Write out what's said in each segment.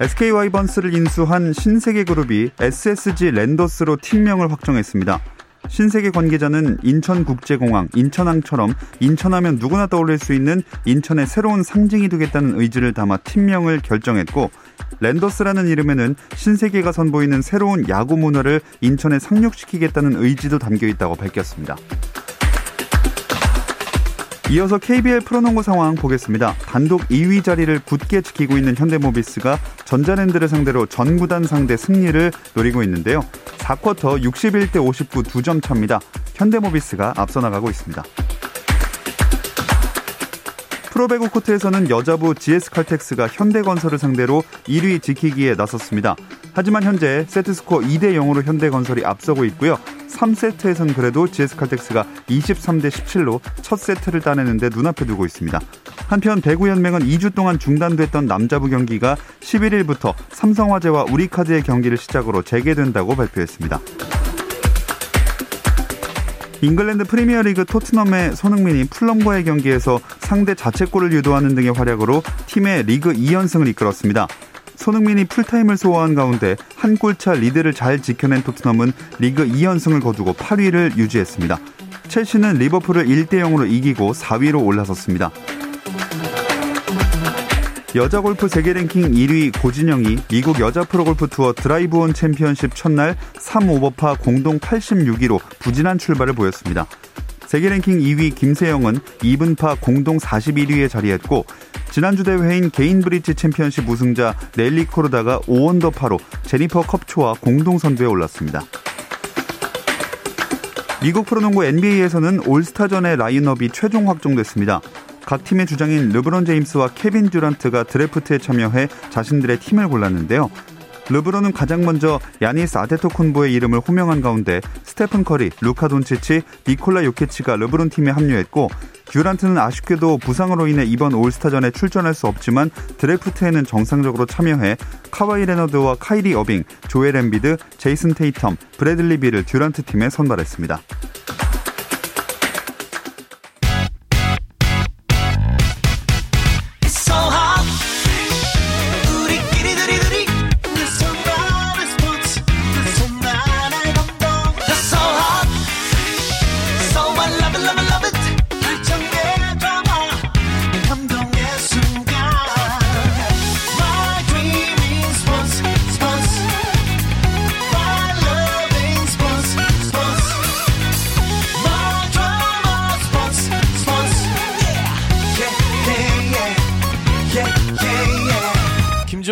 SK 와이번스를 인수한 신세계 그룹이 SSG 랜더스로 팀명을 확정했습니다. 신세계 관계자는 인천국제공항, 인천항처럼 인천하면 누구나 떠올릴 수 있는 인천의 새로운 상징이 되겠다는 의지를 담아 팀명을 결정했고 랜더스라는 이름에는 신세계가 선보이는 새로운 야구 문화를 인천에 상륙시키겠다는 의지도 담겨 있다고 밝혔습니다. 이어서 KBL 프로농구 상황 보겠습니다. 단독 2위 자리를 굳게 지키고 있는 현대모비스가 전자랜드를 상대로 전구단 상대 승리를 노리고 있는데요. 4쿼터 61대 59 2점 차입니다. 현대모비스가 앞서 나가고 있습니다. 프로배구 코트에서는 여자부 GS칼텍스가 현대건설을 상대로 1위 지키기에 나섰습니다. 하지만 현재 세트스코어 2대 0으로 현대건설이 앞서고 있고요. 3세트에선 그래도 GS칼텍스가 23대 17로 첫 세트를 따내는데 눈앞에 두고 있습니다. 한편 배구연맹은 2주 동안 중단됐던 남자부 경기가 11일부터 삼성화재와 우리카드의 경기를 시작으로 재개된다고 발표했습니다. 잉글랜드 프리미어리그 토트넘의 손흥민이 풀럼과의 경기에서 상대 자책골을 유도하는 등의 활약으로 팀의 리그 2연승을 이끌었습니다. 손흥민이 풀타임을 소화한 가운데 한 골차 리드를 잘 지켜낸 토트넘은 리그 2연승을 거두고 8위를 유지했습니다. 첼시는 리버풀을 1대 0으로 이기고 4위로 올라섰습니다. 여자 골프 세계 랭킹 1위 고진영이 미국 여자 프로골프 투어 드라이브온 챔피언십 첫날 3오버파 공동 86위로 부진한 출발을 보였습니다. 세계 랭킹 2위 김세영은 이븐파 공동 41위에 자리했고 지난주 대회인 게인브릿지 챔피언십 우승자 넬리 코르다가 5언더파로 제니퍼 컵초와 공동 선두에 올랐습니다. 미국 프로농구 NBA에서는 올스타전의 라인업이 최종 확정됐습니다. 각 팀의 주장인 르브론 제임스와 케빈 듀란트가 드래프트에 참여해 자신들의 팀을 골랐는데요. 르브론은 가장 먼저 야니스 아데토쿤보의 이름을 호명한 가운데 스테픈 커리, 루카 돈치치, 니콜라 요케치가 르브론 팀에 합류했고 듀란트는 아쉽게도 부상으로 인해 이번 올스타전에 출전할 수 없지만 드래프트에는 정상적으로 참여해 카와이 레너드와 카이리 어빙, 조엘 엠비드, 제이슨 테이텀, 브래들리 빌을 듀란트 팀에 선발했습니다.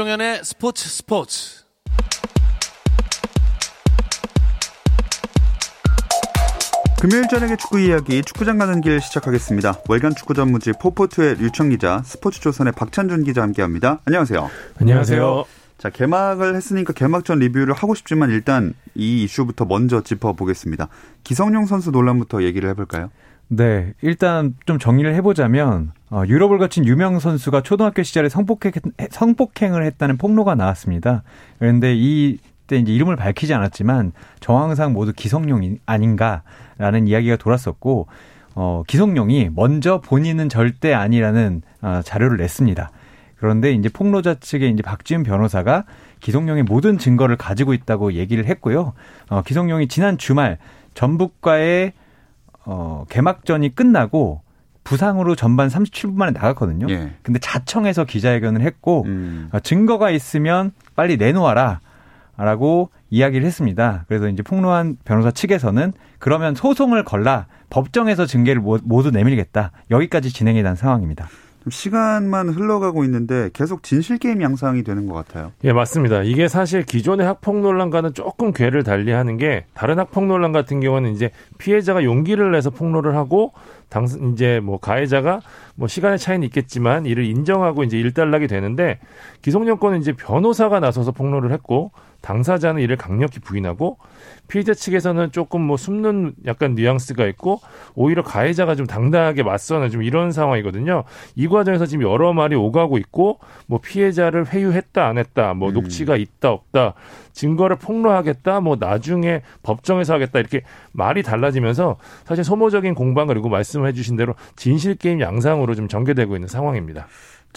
김종현의 스포츠 스포츠. 금요일 저녁의 축구 이야기 축구장 가는 길 시작하겠습니다. 월간 축구 전무지 포포투의 류청 기자, 스포츠조선의 박찬준 기자 함께합니다. 안녕하세요. 안녕하세요. 자 개막을 했으니까 개막전 리뷰를 하고 싶지만 일단 이 이슈부터 먼저 짚어보겠습니다. 기성용 선수 논란부터 얘기를 해볼까요? 네, 일단 좀 정리를 해보자면 어, 유럽을 거친 유명 선수가 초등학교 시절에 성폭행, 성폭행을 했다는 폭로가 나왔습니다. 그런데 이 때 이제 이름을 밝히지 않았지만 정황상 모두 기성용이 아닌가라는 이야기가 돌았었고 어, 기성용이 먼저 본인은 절대 아니라는 어, 자료를 냈습니다. 그런데 이제 폭로자 측의 이제 박지훈 변호사가 기성용의 모든 증거를 가지고 있다고 얘기를 했고요. 어, 기성용이 지난 주말 전북과의 어, 개막전이 끝나고 부상으로 전반 37분 만에 나갔거든요. 예. 근데 자청해서 기자회견을 했고 음. 어, 증거가 있으면 빨리 내놓아라. 라고 이야기를 했습니다. 그래서 이제 폭로한 변호사 측에서는 그러면 소송을 걸라 법정에서 증거를 모두 내밀겠다. 여기까지 진행이 된 상황입니다. 시간만 흘러가고 있는데 계속 진실 게임 양상이 되는 것 같아요. 예, 맞습니다. 이게 사실 기존의 학폭 논란과는 조금 궤를 달리하는 게 다른 학폭 논란 같은 경우는 이제 피해자가 용기를 내서 폭로를 하고 당 이제 뭐 가해자가 뭐 시간의 차이는 있겠지만 이를 인정하고 이제 일단락이 되는데 기성정권은 이제 변호사가 나서서 폭로를 했고 당사자는 이를 강력히 부인하고 피의자 측에서는 조금 뭐 숨는 약간 뉘앙스가 있고 오히려 가해자가 좀 당당하게 맞서는 좀 이런 상황이거든요. 이 과정에서 지금 여러 말이 오가고 있고 뭐 피해자를 회유했다 안 했다 뭐 음. 녹취가 있다 없다 증거를 폭로하겠다 뭐 나중에 법정에서 하겠다 이렇게 말이 달라지면서 사실 소모적인 공방 그리고 말씀해 주신 대로 진실 게임 양상으로 좀 전개되고 있는 상황입니다.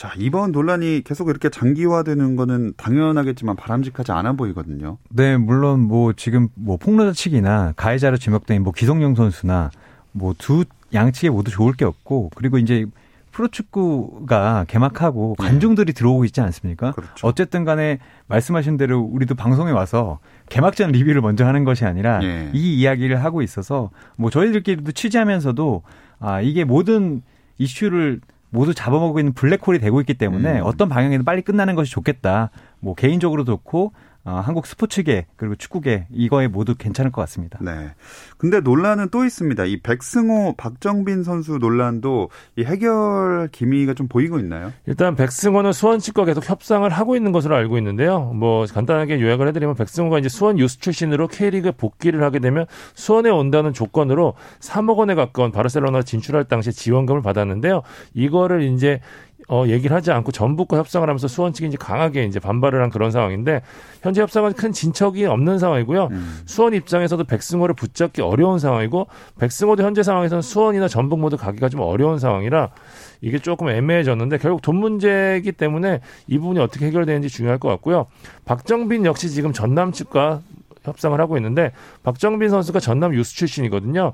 자, 이번 논란이 계속 이렇게 장기화되는 거는 당연하겠지만 바람직하지 않아 보이거든요. 네, 물론 뭐 지금 뭐 폭로자 측이나 가해자로 지목된 뭐 기성용 선수나 뭐 두 양측에 모두 좋을 게 없고 그리고 이제 프로축구가 개막하고 네. 관중들이 들어오고 있지 않습니까? 그렇죠. 어쨌든 간에 말씀하신 대로 우리도 방송에 와서 개막전 리뷰를 먼저 하는 것이 아니라 네. 이 이야기를 하고 있어서 뭐 저희들끼리도 취재하면서도 아, 이게 모든 이슈를 모두 잡아먹고 있는 블랙홀이 되고 있기 때문에 음. 어떤 방향에도 빨리 끝나는 것이 좋겠다. 뭐 개인적으로 좋고 어, 한국 스포츠계 그리고 축구계 이거에 모두 괜찮을 것 같습니다. 네. 근데 논란은 또 있습니다. 이 백승호, 박정빈 선수 논란도 이 해결 기미가 좀 보이고 있나요? 일단 백승호는 수원 측과 계속 협상을 하고 있는 것으로 알고 있는데요. 뭐 간단하게 요약을 해드리면 백승호가 이제 수원 유스 출신으로 K리그 복귀를 하게 되면 수원에 온다는 조건으로 3억 원에 가까운 바르셀로나 진출할 당시에 지원금을 받았는데요. 이거를 이제 어, 얘기를 하지 않고 전북과 협상을 하면서 수원 측이 이제 강하게 이제 반발을 한 그런 상황인데 현재 협상은 큰 진척이 없는 상황이고요. 음. 수원 입장에서도 백승호를 붙잡기 어려운 상황이고 백승호도 현재 상황에서는 수원이나 전북 모두 가기가 좀 어려운 상황이라 이게 조금 애매해졌는데 결국 돈 문제이기 때문에 이 부분이 어떻게 해결되는지 중요할 것 같고요. 박정빈 역시 지금 전남 측과 협상을 하고 있는데 박정빈 선수가 전남 유스 출신이거든요.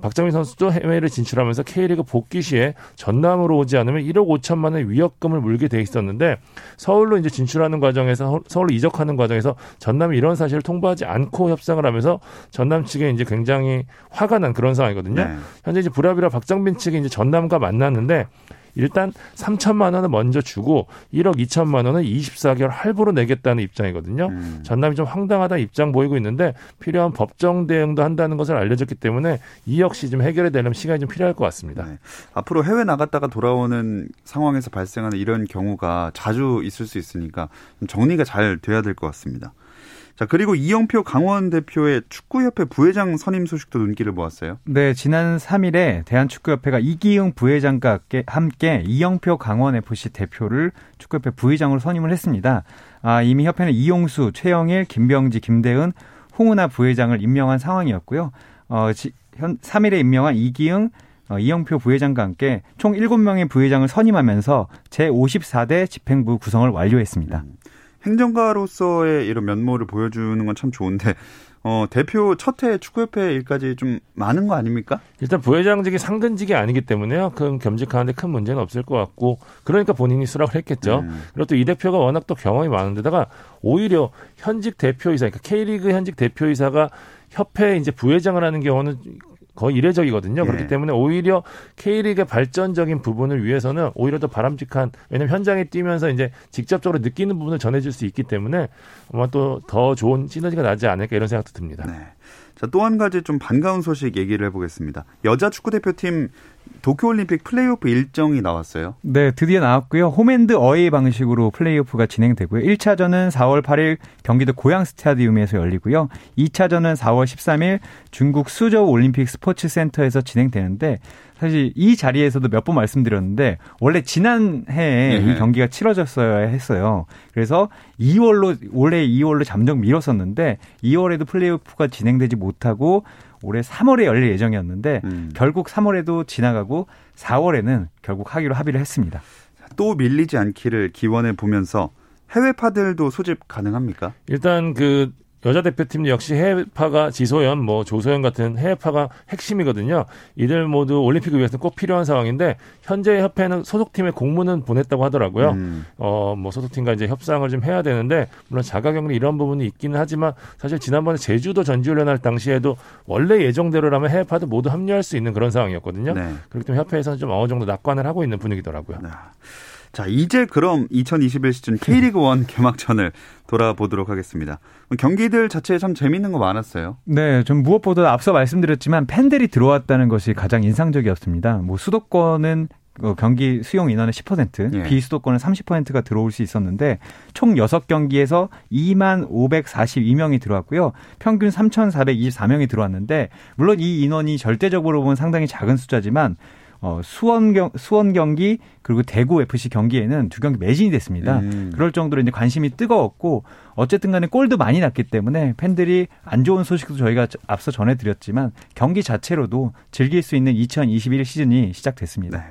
박정빈 선수도 해외를 진출하면서 K리그 복귀 시에 전남으로 오지 않으면 1억 5천만 원 위약금을 물게 돼 있었는데 서울로 이제 진출하는 과정에서 서울로 이적하는 과정에서 전남이 이런 사실을 통보하지 않고 협상을 하면서 전남 측에 이제 굉장히 화가 난 그런 상황이거든요. 네. 현재 이제 브라비라 박정빈 측이 이제 전남과 만났는데 일단 3천만 원을 먼저 주고 1억 2천만 원은 24개월 할부로 내겠다는 입장이거든요. 음. 전남이 좀 황당하다 입장 보이고 있는데 필요한 법정 대응도 한다는 것을 알려졌기 때문에 이 역시 좀 해결이 되려면 시간이 좀 필요할 것 같습니다. 네. 앞으로 해외 나갔다가 돌아오는 상황에서 발생하는 이런 경우가 자주 있을 수 있으니까 정리가 잘 돼야 될 것 같습니다. 자, 그리고 이영표 강원 대표의 축구협회 부회장 선임 소식도 눈길을 모았어요. 네, 지난 3일에 대한축구협회가 이기흥 부회장과 함께 이영표 강원 FC 대표를 축구협회 부회장으로 선임을 했습니다. 아, 이미 협회는 이용수, 최영일, 김병지, 김대은, 홍은아 부회장을 임명한 상황이었고요. 어, 지, 현 3일에 임명한 이기흥 어, 이영표 부회장과 함께 총 7명의 부회장을 선임하면서 제54대 집행부 구성을 완료했습니다. 음. 행정가로서의 이런 면모를 보여주는 건 참 좋은데 어, 대표 첫해 축구협회 일까지 좀 많은 거 아닙니까? 일단 부회장직이 상근직이 아니기 때문에요. 그 겸직하는데 큰 문제는 없을 것 같고 그러니까 본인이 수락을 했겠죠. 음. 그리고 또 이 대표가 워낙 또 경험이 많은데다가 오히려 현직 대표이사, 그러니까 K리그 현직 대표이사가 협회 이제 부회장을 하는 경우는 거의 이례적이거든요. 예. 그렇기 때문에 오히려 K리그의 발전적인 부분을 위해서는 오히려 더 바람직한 왜냐하면 현장에 뛰면서 이제 직접적으로 느끼는 부분을 전해줄 수 있기 때문에 아마 또 더 좋은 시너지가 나지 않을까 이런 생각도 듭니다. 네. 자, 또 한 가지 좀 반가운 소식 얘기를 해보겠습니다. 여자 축구 대표팀 도쿄올림픽 플레이오프 일정이 나왔어요. 네, 드디어 나왔고요. 홈앤드 어웨이 방식으로 플레이오프가 진행되고요. 1차전은 4월 8일 경기도 고양 스타디움에서 열리고요. 2차전은 4월 13일 중국 수저우 올림픽 스포츠 센터에서 진행되는데 사실 이 자리에서도 몇 번 말씀드렸는데 원래 지난해에 네. 이 경기가 치러졌어야 했어요. 그래서 2월로 올해 2월로 잠정 미뤘었는데 2월에도 플레이오프가 진행되지 못하고 올해 3월에 열릴 예정이었는데 음. 결국 3월에도 지나가고 4월에는 결국 하기로 합의를 했습니다. 또 밀리지 않기를 기원해 보면서 해외파들도 소집 가능합니까? 일단 그 여자 대표팀 역시 해외파가 지소연, 뭐 조소연 같은 해외파가 핵심이거든요. 이들 모두 올림픽을 위해서 꼭 필요한 상황인데 현재 협회는 소속팀에 공문은 보냈다고 하더라고요. 음. 어뭐 소속팀과 이제 협상을 좀 해야 되는데 물론 자가격리 이런 부분이 있기는 하지만 사실 지난번에 제주도 전지훈련 할 당시에도 원래 예정대로라면 해외파도 모두 합류할 수 있는 그런 상황이었거든요. 네. 그렇기 때문에 협회에서는 좀 어느 정도 낙관을 하고 있는 분위기더라고요. 네. 자, 이제 그럼 2021 시즌 K리그 1 개막전을 돌아보도록 하겠습니다. 경기들 자체에 참 재밌는 거 많았어요. 네, 좀 무엇보다 앞서 말씀드렸지만 팬들이 들어왔다는 것이 가장 인상적이었습니다. 뭐 수도권은 어, 경기 수용 인원의 10%, 예. 비수도권은 30%가 들어올 수 있었는데 총 6경기에서 2만 542명이 들어왔고요. 평균 3,424명이 들어왔는데 물론 이 인원이 절대적으로 보면 상당히 작은 숫자지만 어, 수원 경 수원 경기 그리고 대구 FC 경기에는 두 경기 매진이 됐습니다. 음. 그럴 정도로 이제 관심이 뜨거웠고 어쨌든 간에 골도 많이 났기 때문에 팬들이 안 좋은 소식도 저희가 앞서 전해 드렸지만 경기 자체로도 즐길 수 있는 2021 시즌이 시작됐습니다. 네.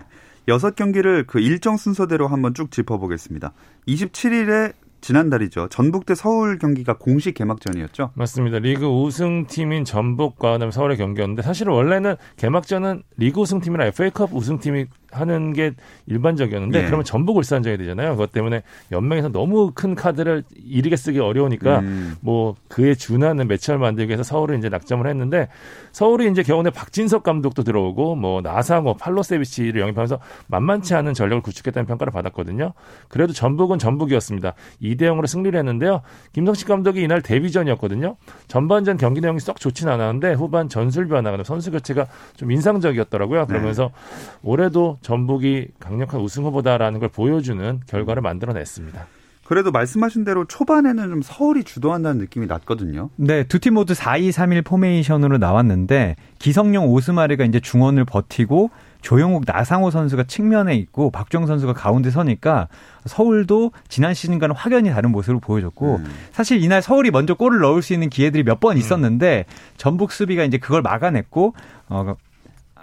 여섯 경기를 그 일정 순서대로 한번 쭉 짚어보겠습니다. 27일에 지난달이죠. 전북 대 서울 경기가 공식 개막전이었죠. 맞습니다. 리그 우승팀인 전북과 서울의 경기였는데 사실 원래는 개막전은 리그 우승팀이나 FA컵 우승팀이 하는 게 일반적이었는데 예. 그러면 전북 울산전이 되잖아요. 그것 때문에 연맹에서 너무 큰 카드를 이르게 쓰기 어려우니까 음. 뭐 그에 준하는 매치를 만들기 위해서 서울을 이제 낙점을 했는데 서울이 이제 겨우내 박진석 감독도 들어오고 뭐 나상호, 팔로세비치를 영입하면서 만만치 않은 전력을 구축했다는 평가를 받았거든요. 그래도 전북은 전북이었습니다. 2대 0으로 승리를 했는데요. 김성식 감독이 이날 데뷔전이었거든요. 전반전 경기 내용이 썩 좋진 않았는데 후반 전술 변화, 선수 교체가 좀 인상적이었더라고요. 그러면서 네. 올해도 전북이 강력한 우승 후보다라는 걸 보여주는 결과를 만들어냈습니다. 그래도 말씀하신 대로 초반에는 좀 서울이 주도한다는 느낌이 났거든요. 네, 두 팀 모두 4-2-3-1 포메이션으로 나왔는데 기성용 오스마르가 이제 중원을 버티고 조영욱 나상호 선수가 측면에 있고 박정 선수가 가운데 서니까 서울도 지난 시즌과는 확연히 다른 모습을 보여줬고 음. 사실 이날 서울이 먼저 골을 넣을 수 있는 기회들이 몇번 음. 있었는데 음. 전북 수비가 이제 그걸 막아냈고 어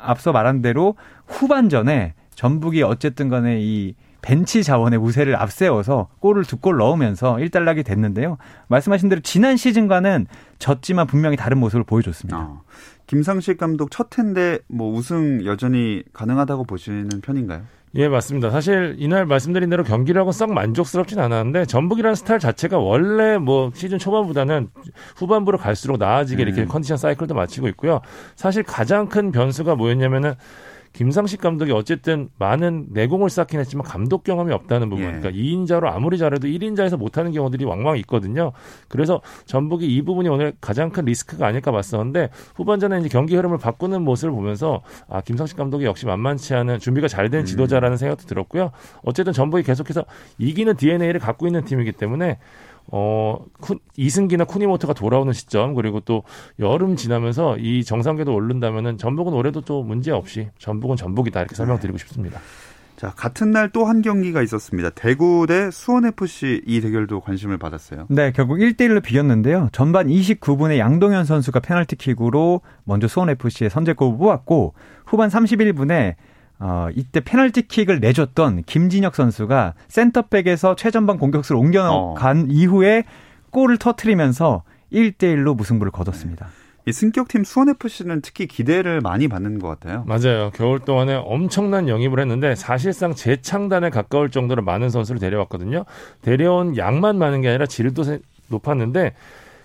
앞서 말한 대로 후반전에 전북이 어쨌든 간에 이 벤치 자원의 우세를 앞세워서 골을 두 골 넣으면서 1달락이 됐는데요. 말씀하신 대로 지난 시즌과는 졌지만 분명히 다른 모습을 보여줬습니다. 어. 김상식 감독 첫 해인데 뭐 우승 여전히 가능하다고 보시는 편인가요? 예, 맞습니다. 사실 이날 말씀드린 대로 경기라고 썩 만족스럽진 않았는데 전북이라는 스타일 자체가 원래 뭐 시즌 초반보다는 후반부로 갈수록 나아지게 음. 이렇게 컨디션 사이클도 마치고 있고요. 사실 가장 큰 변수가 뭐였냐면은 김상식 감독이 어쨌든 많은 내공을 쌓긴 했지만 감독 경험이 없다는 부분. 예. 그러니까 2인자로 아무리 잘해도 1인자에서 못하는 경우들이 왕왕 있거든요. 그래서 전북이 이 부분이 오늘 가장 큰 리스크가 아닐까 봤었는데 후반전에 이제 경기 흐름을 바꾸는 모습을 보면서 아 김상식 감독이 역시 만만치 않은 준비가 잘된 음. 지도자라는 생각도 들었고요. 어쨌든 전북이 계속해서 이기는 DNA를 갖고 있는 팀이기 때문에 어, 이승기나 쿠니모토가 돌아오는 시점 그리고 또 여름 지나면서 이 정상궤도 오른다면은 전북은 올해도 또 문제 없이 전북은 전북이다 이렇게 설명드리고 싶습니다. 자, 같은 날 또 한 경기가 있었습니다. 대구 대 수원FC 이 대결도 관심을 받았어요. 네, 결국 1대1로 비겼는데요. 전반 29분에 양동현 선수가 페널티킥으로 먼저 수원FC의 선제골을 뽑았고 후반 31분에 어, 이때 페널티킥을 내줬던 김진혁 선수가 센터백에서 최전방 공격수로 옮겨간 어. 이후에 골을 터트리면서 1대1로 무승부를 거뒀습니다. 이 승격팀 수원FC는 특히 기대를 많이 받는 것 같아요. 맞아요. 겨울 동안에 엄청난 영입을 했는데 사실상 재창단에 가까울 정도로 많은 선수를 데려왔거든요. 데려온 양만 많은 게 아니라 질도 높았는데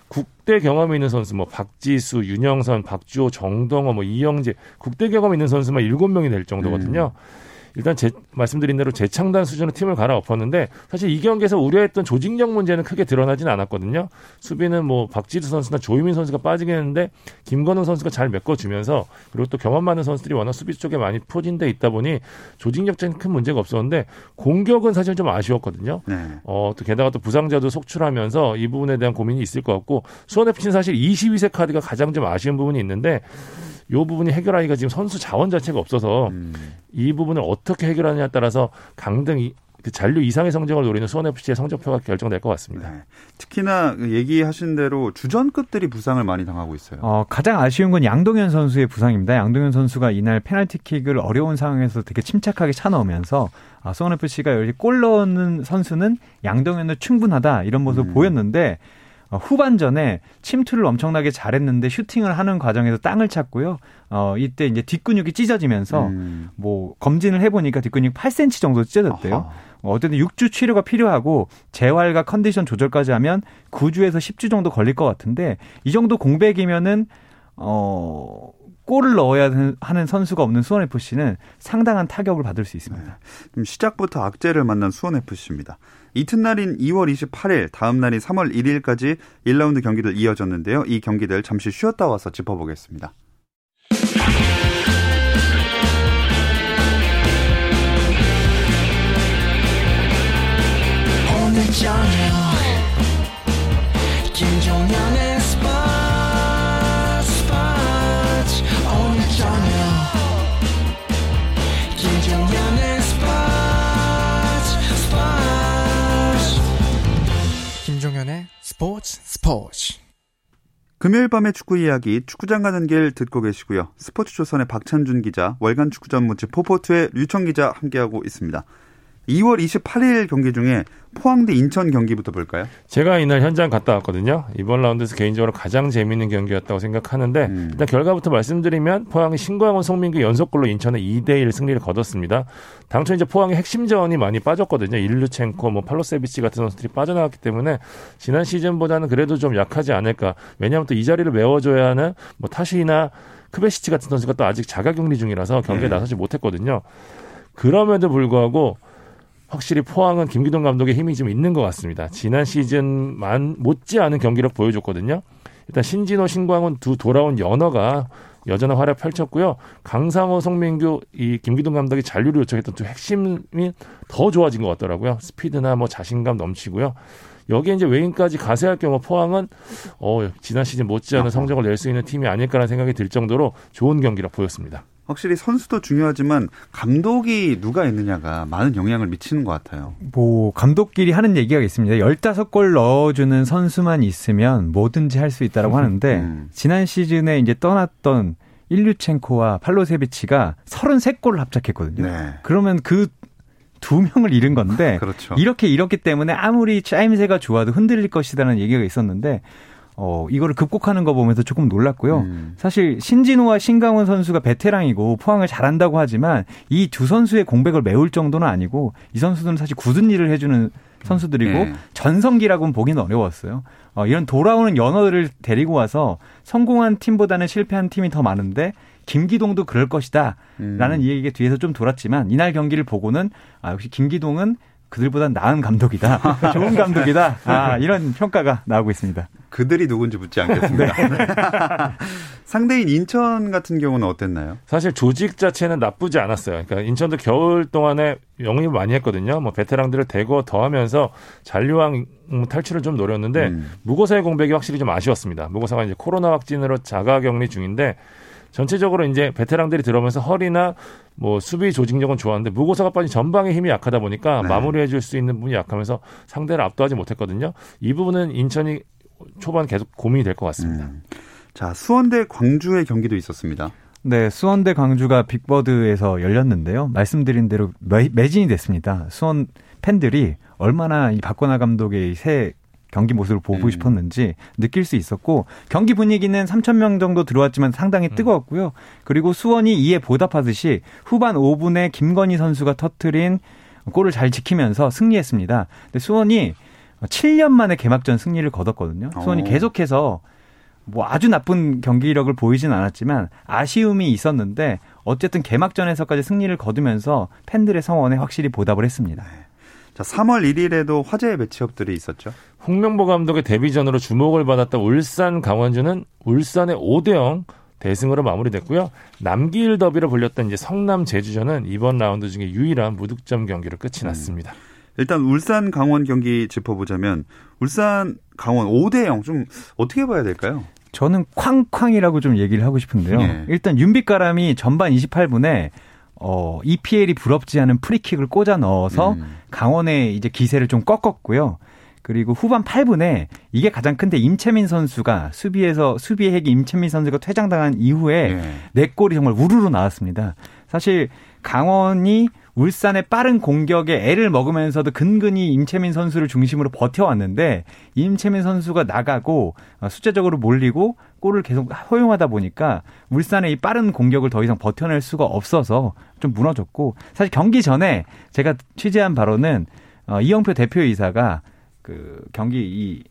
국대 경험이 있는 선수 뭐 박지수, 윤영선, 박주호, 정동호, 뭐 이영재 국대 경험 있는 선수만 일곱 명이 될 정도거든요. 음. 일단 제, 말씀드린 대로 재창단 수준으로 팀을 갈아엎었는데 사실 이 경기에서 우려했던 조직력 문제는 크게 드러나지는 않았거든요. 수비는 뭐 박지수 선수나 조유민 선수가 빠지긴 했는데 김건웅 선수가 잘 메꿔주면서 그리고 또 경험 많은 선수들이 워낙 수비 쪽에 많이 포진돼 있다 보니 조직력적인 큰 문제가 없었는데 공격은 사실 좀 아쉬웠거든요. 네. 어, 또 게다가 또 부상자도 속출하면서 이 부분에 대한 고민이 있을 것 같고 수원FC는 사실 22세 카드가 가장 좀 아쉬운 부분이 있는데 요 부분이 해결하기가 지금 선수 자원 자체가 없어서 음. 이 부분을 어떻게 해결하느냐에 따라서 강등 그 잔류 이상의 성적을 노리는 수원FC의 성적표가 결정될 것 같습니다. 네. 특히나 얘기하신 대로 주전급들이 부상을 많이 당하고 있어요. 어, 가장 아쉬운 건 양동현 선수의 부상입니다. 양동현 선수가 이날 페널티킥을 어려운 상황에서 되게 침착하게 차 넣으면서 아, 수원FC가 여기 골 넣는 선수는 양동현은 충분하다 이런 모습을 음. 보였는데 어, 후반전에 침투를 엄청나게 잘했는데 슈팅을 하는 과정에서 땅을 찼고요. 어, 이때 이제 뒷근육이 찢어지면서 음. 뭐 검진을 해보니까 뒷근육 8cm 정도 찢어졌대요. 아하. 어쨌든 6주 치료가 필요하고 재활과 컨디션 조절까지 하면 9주에서 10주 정도 걸릴 것 같은데 이 정도 공백이면은 어 골을 넣어야 하는 선수가 없는 수원 FC는 상당한 타격을 받을 수 있습니다. 네. 시작부터 악재를 만난 수원 FC입니다. 이튿날인 2월 28일, 다음 날인 3월 1일까지 1라운드 경기를 이어졌는데요. 이 경기들 잠시 쉬었다 와서 짚어보겠습니다. 오늘 저녁 스포츠 스포츠 금요일 밤의 축구 이야기 축구장 가는 길 듣고 계시고요. 스포츠 조선의 박찬준 기자, 월간 축구 전문지 포포투의 류청 기자 함께하고 있습니다. 2월 28일 경기 중에 포항 대 인천 경기부터 볼까요? 제가 이날 현장 갔다 왔거든요. 이번 라운드에서 개인적으로 가장 재미있는 경기였다고 생각하는데 음. 일단 결과부터 말씀드리면 포항이 신광원 송민규 연속골로 인천에 2대1 승리를 거뒀습니다. 당초 이제 포항의 핵심 전력이 많이 빠졌거든요. 일류첸코, 뭐 팔로세비치 같은 선수들이 빠져나갔기 때문에 지난 시즌보다는 그래도 좀 약하지 않을까. 왜냐하면 또 이 자리를 메워줘야 하는 뭐 타시나 크베시치 같은 선수가 또 아직 자가격리 중이라서 경기에 네. 나서지 못했거든요. 그럼에도 불구하고 확실히 포항은 김기동 감독의 힘이 좀 있는 것 같습니다. 지난 시즌만 못지않은 경기력 보여줬거든요. 일단 신진호, 신광훈 두 돌아온 연어가 여전한 활약 펼쳤고요. 강상호, 송민규, 이 김기동 감독이 잔류를 요청했던 두 핵심이 더 좋아진 것 같더라고요. 스피드나 뭐 자신감 넘치고요. 여기에 이제 외인까지 가세할 경우 포항은 어, 지난 시즌 못지않은 성적을 낼 수 있는 팀이 아닐까라는 생각이 들 정도로 좋은 경기력 보였습니다. 확실히 선수도 중요하지만 감독이 누가 있느냐가 많은 영향을 미치는 것 같아요. 뭐 감독끼리 하는 얘기가 있습니다. 15골 넣어주는 선수만 있으면 뭐든지 할 수 있다라고 하는데 음. 지난 시즌에 이제 떠났던 일류첸코와 팔로세비치가 33골을 합작했거든요. 네. 그러면 그두 명을 잃은 건데 그렇죠. 이렇게 잃었기 때문에 아무리 짜임새가 좋아도 흔들릴 것이라는 얘기가 있었는데 어, 이거를 극복하는 거 보면서 조금 놀랐고요. 음. 사실 신진호와 신강원 선수가 베테랑이고 포항을 잘한다고 하지만 이 두 선수의 공백을 메울 정도는 아니고 이 선수들은 사실 굳은 일을 해주는 선수들이고 네. 전성기라고는 보기는 어려웠어요. 어, 이런 돌아오는 연어들을 데리고 와서 성공한 팀보다는 실패한 팀이 더 많은데 김기동도 그럴 것이다. 라는 음. 이야기가 뒤에서 좀 돌았지만 이날 경기를 보고는 아, 역시 김기동은 그들보다 나은 감독이다. 좋은 감독이다. 아, 이런 평가가 나오고 있습니다. 그들이 누군지 묻지 않겠습니다. 네. 상대인 인천 같은 경우는 어땠나요? 사실 조직 자체는 나쁘지 않았어요. 그러니까 인천도 겨울 동안에 영입을 많이 했거든요. 뭐 베테랑들을 대거 더하면서 잔류왕 탈출을 좀 노렸는데 음. 무고사의 공백이 확실히 좀 아쉬웠습니다. 무고사가 이제 코로나 확진으로 자가격리 중인데 전체적으로 이제 베테랑들이 들어오면서 허리나 뭐 수비 조직력은 좋았는데 무고사가 빠진 전방의 힘이 약하다 보니까 네. 마무리해 줄 수 있는 분이 약하면서 상대를 압도하지 못했거든요. 이 부분은 인천이 초반 계속 고민이 될 것 같습니다. 음. 자, 수원대 광주의 경기도 있었습니다. 네, 수원대 광주가 빅버드에서 열렸는데요. 말씀드린 대로 매, 매진이 됐습니다. 수원 팬들이 얼마나 이 박건아 감독의 새 경기 모습을 보고 음. 싶었는지 느낄 수 있었고 경기 분위기는 3천 명 정도 들어왔지만 상당히 음. 뜨거웠고요. 그리고 수원이 이에 보답하듯이 후반 5분에 김건희 선수가 터트린 골을 잘 지키면서 승리했습니다. 근데 수원이 7년 만에 개막전 승리를 거뒀거든요. 수원이 오. 계속해서 뭐 아주 나쁜 경기력을 보이진 않았지만 아쉬움이 있었는데 어쨌든 개막전에서까지 승리를 거두면서 팬들의 성원에 확실히 보답을 했습니다. 네. 자, 3월 1일에도 화제의 매치업들이 있었죠. 홍명보 감독의 데뷔전으로 주목을 받았던 울산 강원주는 울산의 5대0 대승으로 마무리됐고요. 남길 더비로 불렸던 이제 성남 제주전은 이번 라운드 중에 유일한 무득점 경기로 끝이 음. 났습니다. 일단 울산 강원 경기 짚어보자면 울산 강원 5대 0 좀 어떻게 봐야 될까요? 저는 쾅쾅이라고 좀 얘기를 하고 싶은데요. 네. 일단 윤빛가람이 전반 28분에 어, EPL이 부럽지 않은 프리킥을 꽂아 넣어서 음. 강원의 이제 기세를 좀 꺾었고요. 그리고 후반 8분에 이게 가장 큰데 임채민 선수가 수비에서 수비의 핵이 임채민 선수가 퇴장당한 이후에 네. 네 골이 정말 우르르 나왔습니다. 사실 강원이 울산의 빠른 공격에 애를 먹으면서도 근근히 임채민 선수를 중심으로 버텨왔는데 임채민 선수가 나가고 어, 숫자적으로 몰리고 골을 계속 허용하다 보니까 울산의 이 빠른 공격을 더 이상 버텨낼 수가 없어서 좀 무너졌고 사실 경기 전에 제가 취재한 바로는 어, 이영표 대표이사가 그 경기 이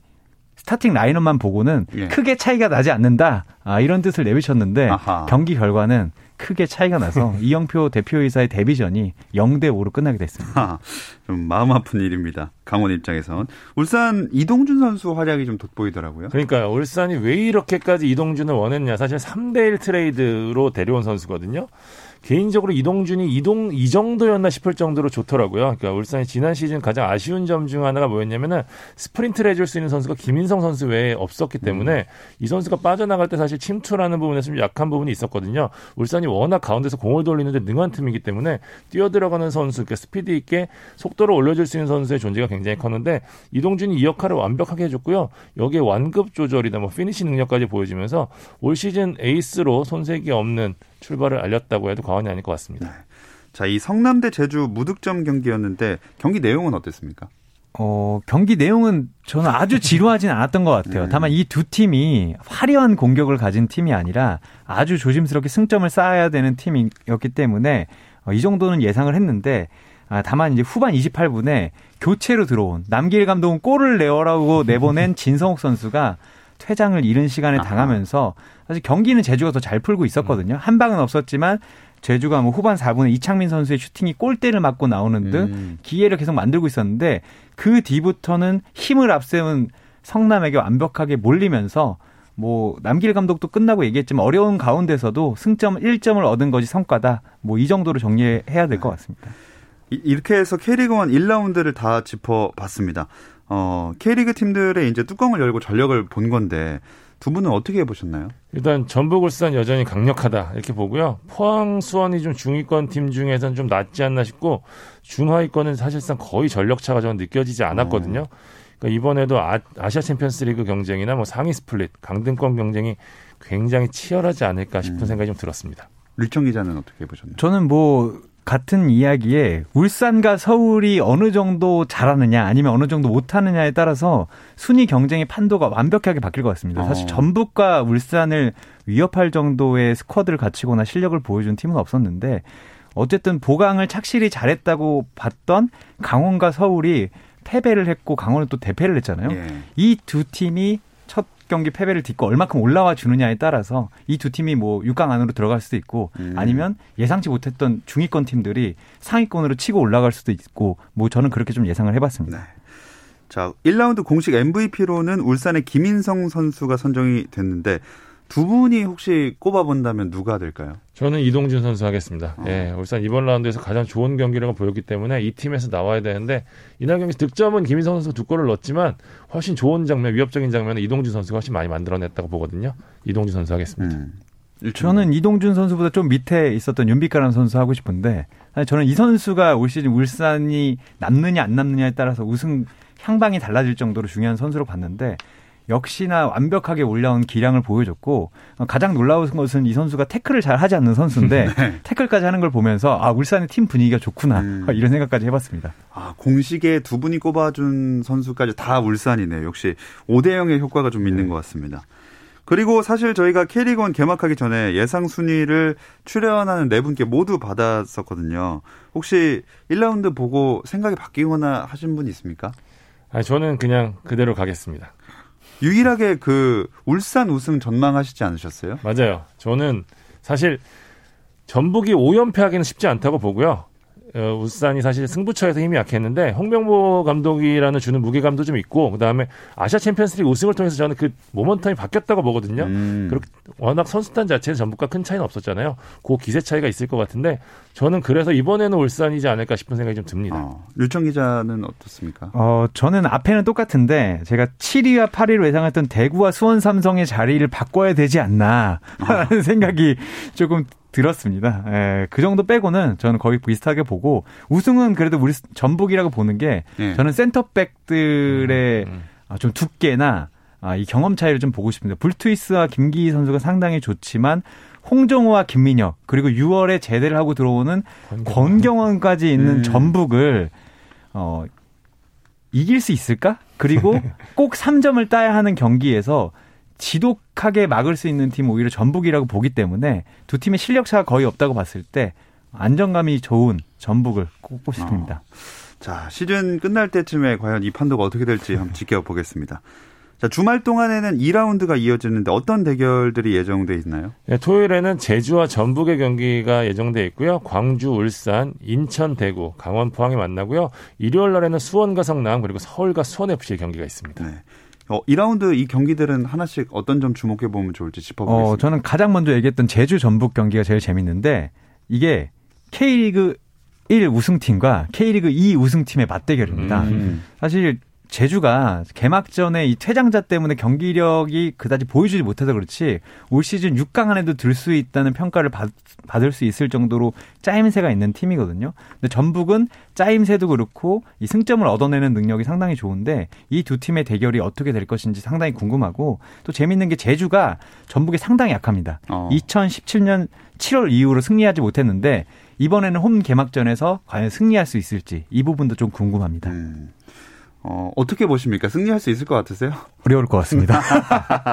스타팅 라인업만 보고는 예. 크게 차이가 나지 않는다. 아, 이런 뜻을 내비쳤는데 아하. 경기 결과는 크게 차이가 나서 이영표 대표이사의 데뷔전이 0대 5로 끝나게 됐습니다. 아, 좀 마음 아픈 일입니다. 강원 입장에선 울산 이동준 선수 활약이 좀 돋보이더라고요. 그러니까요. 울산이 왜 이렇게까지 이동준을 원했냐? 사실 3대 1 트레이드로 데려온 선수거든요. 개인적으로 이동준이 이동 이 정도였나 싶을 정도로 좋더라고요. 그러니까 울산이 지난 시즌 가장 아쉬운 점 중 하나가 뭐였냐면은 스프린트를 해줄 수 있는 선수가 김인성 선수 외에 없었기 때문에 음. 이 선수가 빠져나갈 때 사실 침투라는 부분에서 좀 약한 부분이 있었거든요. 울산이 워낙 가운데서 공을 돌리는데 능한 팀이기 때문에 뛰어 들어가는 선수, 그러니까 스피드 있게 속도를 올려줄 수 있는 선수의 존재가 굉장히 컸는데 이동준이 이 역할을 완벽하게 해줬고요. 여기에 완급 조절이나 뭐 피니시 능력까지 보여지면서 올 시즌 에이스로 손색이 없는 출발을 알렸다고 해도 과언이 아닐 것 같습니다. 네. 자, 이 성남 대 제주 무득점 경기였는데 경기 내용은 어땠습니까? 어, 경기 내용은 저는 아주 지루하진 않았던 것 같아요. 네. 다만 이 두 팀이 화려한 공격을 가진 팀이 아니라 아주 조심스럽게 승점을 쌓아야 되는 팀이었기 때문에 어, 이 정도는 예상을 했는데 아, 다만 이제 후반 28분에 교체로 들어온 남길 감독은 골을 내어라고 내보낸 진성욱 선수가 퇴장을 잃은 시간에 당하면서 사실 경기는 제주가 더 잘 풀고 있었거든요. 한 방은 없었지만 제주가 뭐 후반 4분에 이창민 선수의 슈팅이 골대를 맞고 나오는 등 음. 기회를 계속 만들고 있었는데 그 뒤부터는 힘을 앞세운 성남에게 완벽하게 몰리면서 뭐 남길 감독도 끝나고 얘기했지만 어려운 가운데서도 승점 1점을 얻은 것이 성과다. 뭐 이 정도로 정리해야 될 것 같습니다. 이렇게 해서 K리그1 1라운드를 다 짚어봤습니다. 어, K리그 팀들의 이제 뚜껑을 열고 전력을 본 건데 두 분은 어떻게 보셨나요? 일단 전북 울산 여전히 강력하다 이렇게 보고요. 포항 수원이 좀 중위권 팀 중에서는 좀 낫지 않나 싶고 중하위권은 사실상 거의 전력차가 좀 느껴지지 않았거든요. 어. 그러니까 이번에도 아시아 챔피언스리그 경쟁이나 뭐 상위 스플릿 강등권 경쟁이 굉장히 치열하지 않을까 싶은 음. 생각이 좀 들었습니다. 류청 기자는 어떻게 보셨나요? 저는 뭐 같은 이야기에 울산과 서울이 어느 정도 잘하느냐 아니면 어느 정도 못하느냐에 따라서 순위 경쟁의 판도가 완벽하게 바뀔 것 같습니다. 사실 어. 전북과 울산을 위협할 정도의 스쿼드를 갖추거나 실력을 보여준 팀은 없었는데 어쨌든 보강을 착실히 잘했다고 봤던 강원과 서울이 패배를 했고 강원은 또 대패를 했잖아요. 예. 이두 팀이 경기 패배를 딛고 얼마큼 올라와 주느냐에 따라서 이 두 팀이 뭐 6강 안으로 들어갈 수도 있고 음. 아니면 예상치 못했던 중위권 팀들이 상위권으로 치고 올라갈 수도 있고 뭐 저는 그렇게 좀 예상을 해봤습니다. 네. 자, 1라운드 공식 MVP로는 울산의 김인성 선수가 선정이 됐는데 두 분이 혹시 꼽아본다면 누가 될까요? 저는 이동준 선수 하겠습니다. 어. 예, 울산 이번 라운드에서 가장 좋은 경기력을 보였기 때문에 이 팀에서 나와야 되는데 이날 경기 득점은 김인성 선수 두 골을 넣었지만 훨씬 좋은 장면, 위협적인 장면은 이동준 선수가 훨씬 많이 만들어냈다고 보거든요. 이동준 선수 하겠습니다. 음. 저는 이동준 선수보다 좀 밑에 있었던 윤빛가라는 선수 하고 싶은데 저는 이 선수가 올 시즌 울산이 남느냐 안 남느냐에 따라서 우승 향방이 달라질 정도로 중요한 선수로 봤는데 역시나 완벽하게 올라온 기량을 보여줬고 가장 놀라운 것은 이 선수가 태클을 잘 하지 않는 선수인데 네. 태클까지 하는 걸 보면서 아 울산의 팀 분위기가 좋구나 음. 이런 생각까지 해봤습니다. 아 공식에 두 분이 꼽아준 선수까지 다 울산이네요. 역시 5대 0의 효과가 좀 있는 네. 것 같습니다. 그리고 사실 저희가 K리그원 개막하기 전에 예상 순위를 출연하는 네 분께 모두 받았었거든요. 혹시 1라운드 보고 생각이 바뀌거나 하신 분 있습니까? 아, 저는 그냥 그대로 가겠습니다. 유일하게 그 울산 우승 전망하시지 않으셨어요? 맞아요. 저는 사실 전북이 5연패하기는 쉽지 않다고 보고요. 어, 울산이 사실 승부처에서 힘이 약했는데 홍명보 감독이라는 주는 무게감도 좀 있고 그다음에 아시아 챔피언스리그 우승을 통해서 저는 그 모먼텀이 바뀌었다고 보거든요. 음. 그렇게 워낙 선수단 자체는 전북과 큰 차이는 없었잖아요. 그 기세 차이가 있을 것 같은데 저는 그래서 이번에는 울산이지 않을까 싶은 생각이 좀 듭니다. 어, 류청 기자는 어떻습니까? 어, 저는 앞에는 똑같은데 제가 7위와 8위로 예상했던 대구와 수원 삼성의 자리를 바꿔야 되지 않나 하는 아. 생각이 조금 들었습니다. 예, 그 정도 빼고는 저는 거의 비슷하게 보고 우승은 그래도 우리 전북이라고 보는 게 예. 저는 센터백들의 음, 음. 좀 두께나 아, 이 경험 차이를 좀 보고 싶습니다. 불투이스와 김기희 선수가 상당히 좋지만 홍정호와 김민혁 그리고 6월에 제대를 하고 들어오는 권경원. 까지 있는 음. 전북을 어 이길 수 있을까? 그리고 꼭 3점을 따야 하는 경기에서 지독하게 막을 수 있는 팀 오히려 전북이라고 보기 때문에 두 팀의 실력 차가 거의 없다고 봤을 때 안정감이 좋은 전북을 꼽고 싶습니다. 자, 시즌 끝날 때쯤에 과연 이 판도가 어떻게 될지 한번 지켜보겠습니다. 자, 주말 동안에는 2라운드가 이어지는데 어떤 대결들이 예정돼 있나요? 네, 토요일에는 제주와 전북의 경기가 예정돼 있고요. 광주, 울산, 인천, 대구, 강원, 포항이 만나고요. 일요일 날에는 수원과 성남 그리고 서울과 수원 FC의 경기가 있습니다. 네. 어, 2라운드 이 경기들은 하나씩 어떤 점 주목해 보면 좋을지 짚어보겠습니다. 어, 저는 가장 먼저 얘기했던 제주 전북 경기가 제일 재밌는데 이게 K리그 1 우승팀과 K리그 2 우승팀의 맞대결입니다. 음. 사실 제주가 개막전에 이 퇴장자 때문에 경기력이 그다지 보여주지 못해서 그렇지 올 시즌 6강 안에도 들 수 있다는 평가를 받, 받을 수 있을 정도로 짜임새가 있는 팀이거든요. 근데 전북은 짜임새도 그렇고 이 승점을 얻어내는 능력이 상당히 좋은데 이 두 팀의 대결이 어떻게 될 것인지 상당히 궁금하고 또 재밌는 게 제주가 전북이 상당히 약합니다. 어. 2017년 7월 이후로 승리하지 못했는데 이번에는 홈 개막전에서 과연 승리할 수 있을지 이 부분도 좀 궁금합니다. 음. 어, 어떻게 보십니까? 승리할 수 있을 것 같으세요? 어려울 것 같습니다.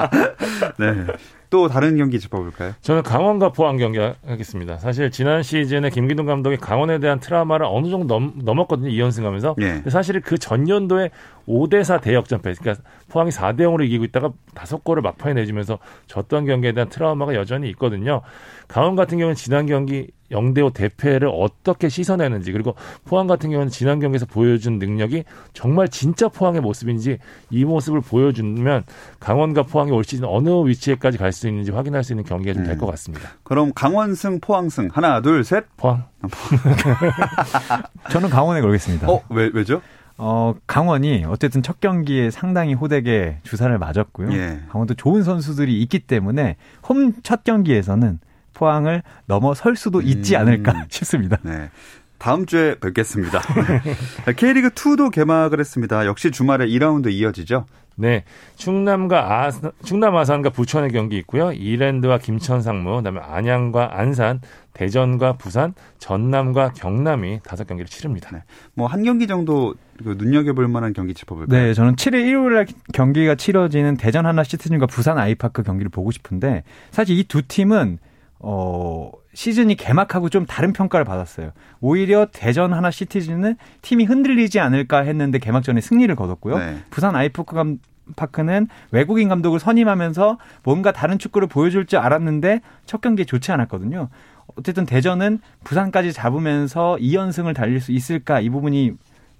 네. 또 다른 경기 짚어볼까요? 저는 강원과 포항 경기 하겠습니다. 사실 지난 시즌에 김기동 감독이 강원에 대한 트라우마를 어느 정도 넘, 넘었거든요. 2연승 하면서. 예. 근데 사실 그 전년도에 5대4 대역전패. 그러니까 포항이 4대 0으로 이기고 있다가 다섯 골을 막판에 내주면서 졌던 경기에 대한 트라우마가 여전히 있거든요. 강원 같은 경우는 지난 경기 0대5 대패를 어떻게 씻어내는지 그리고 포항 같은 경우는 지난 경기에서 보여준 능력이 정말 진짜 포항의 모습인지 이 모습을 보여주면 강원과 포항이 올 시즌 어느 위치에까지 갈 수 있는지 확인할 수 있는 경기가 좀 될것 같습니다. 그럼 강원승, 포항승. 하나, 둘, 셋. 포항. 저는 강원에 걸겠습니다. 어, 왜, 왜죠? 어, 강원이 어쨌든 첫 경기에 상당히 호되게 주사를 맞았고요. 예. 강원도 좋은 선수들이 있기 때문에 홈 첫 경기에서는 포항을 넘어설 수도 있지 음. 않을까 싶습니다. 네. 다음 주에 뵙겠습니다. 네. K리그 2도 개막을 했습니다. 역시 주말에 2라운드 이어지죠? 네, 충남과 아, 충남 아산과 부천의 경기 있고요. 이랜드와 김천 상무, 그다음에 안양과 안산, 대전과 부산, 전남과 경남이 다섯 경기를 치릅니다. 네. 뭐한 경기 정도 그 눈여겨볼 만한 경기 짚어볼까요? 네, 저는 7일 일요일 날 경기가 치러지는 대전 하나 시티즌과 부산 아이파크 경기를 보고 싶은데 사실 이 두 팀은 어 시즌이 개막하고 좀 다른 평가를 받았어요. 오히려 대전 하나 시티즌은 팀이 흔들리지 않을까 했는데 개막전에 승리를 거뒀고요. 네. 부산 아이파크 감 파크는 외국인 감독을 선임하면서 뭔가 다른 축구를 보여줄 줄 알았는데 첫 경기에 좋지 않았거든요. 어쨌든 대전은 부산까지 잡으면서 2연승을 달릴 수 있을까 이 부분이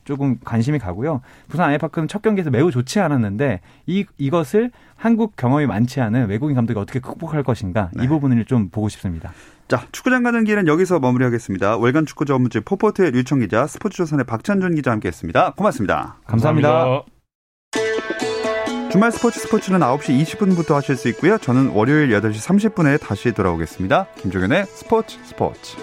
조금 관심이 가고요. 부산 아이파크는 첫 경기에서 매우 좋지 않았는데 이 이것을 한국 경험이 많지 않은 외국인 감독이 어떻게 극복할 것인가 네. 이 부분을 좀 보고 싶습니다. 자, 축구장 가는 길은 여기서 마무리하겠습니다. 월간 축구 전문지 포포트의 류청 기자, 스포츠조선의 박찬준 기자 함께했습니다. 고맙습니다. 감사합니다. 주말 스포츠 스포츠는 9시 20분부터 하실 수 있고요. 저는 월요일 8시 30분에 다시 돌아오겠습니다. 김종현의 스포츠 스포츠.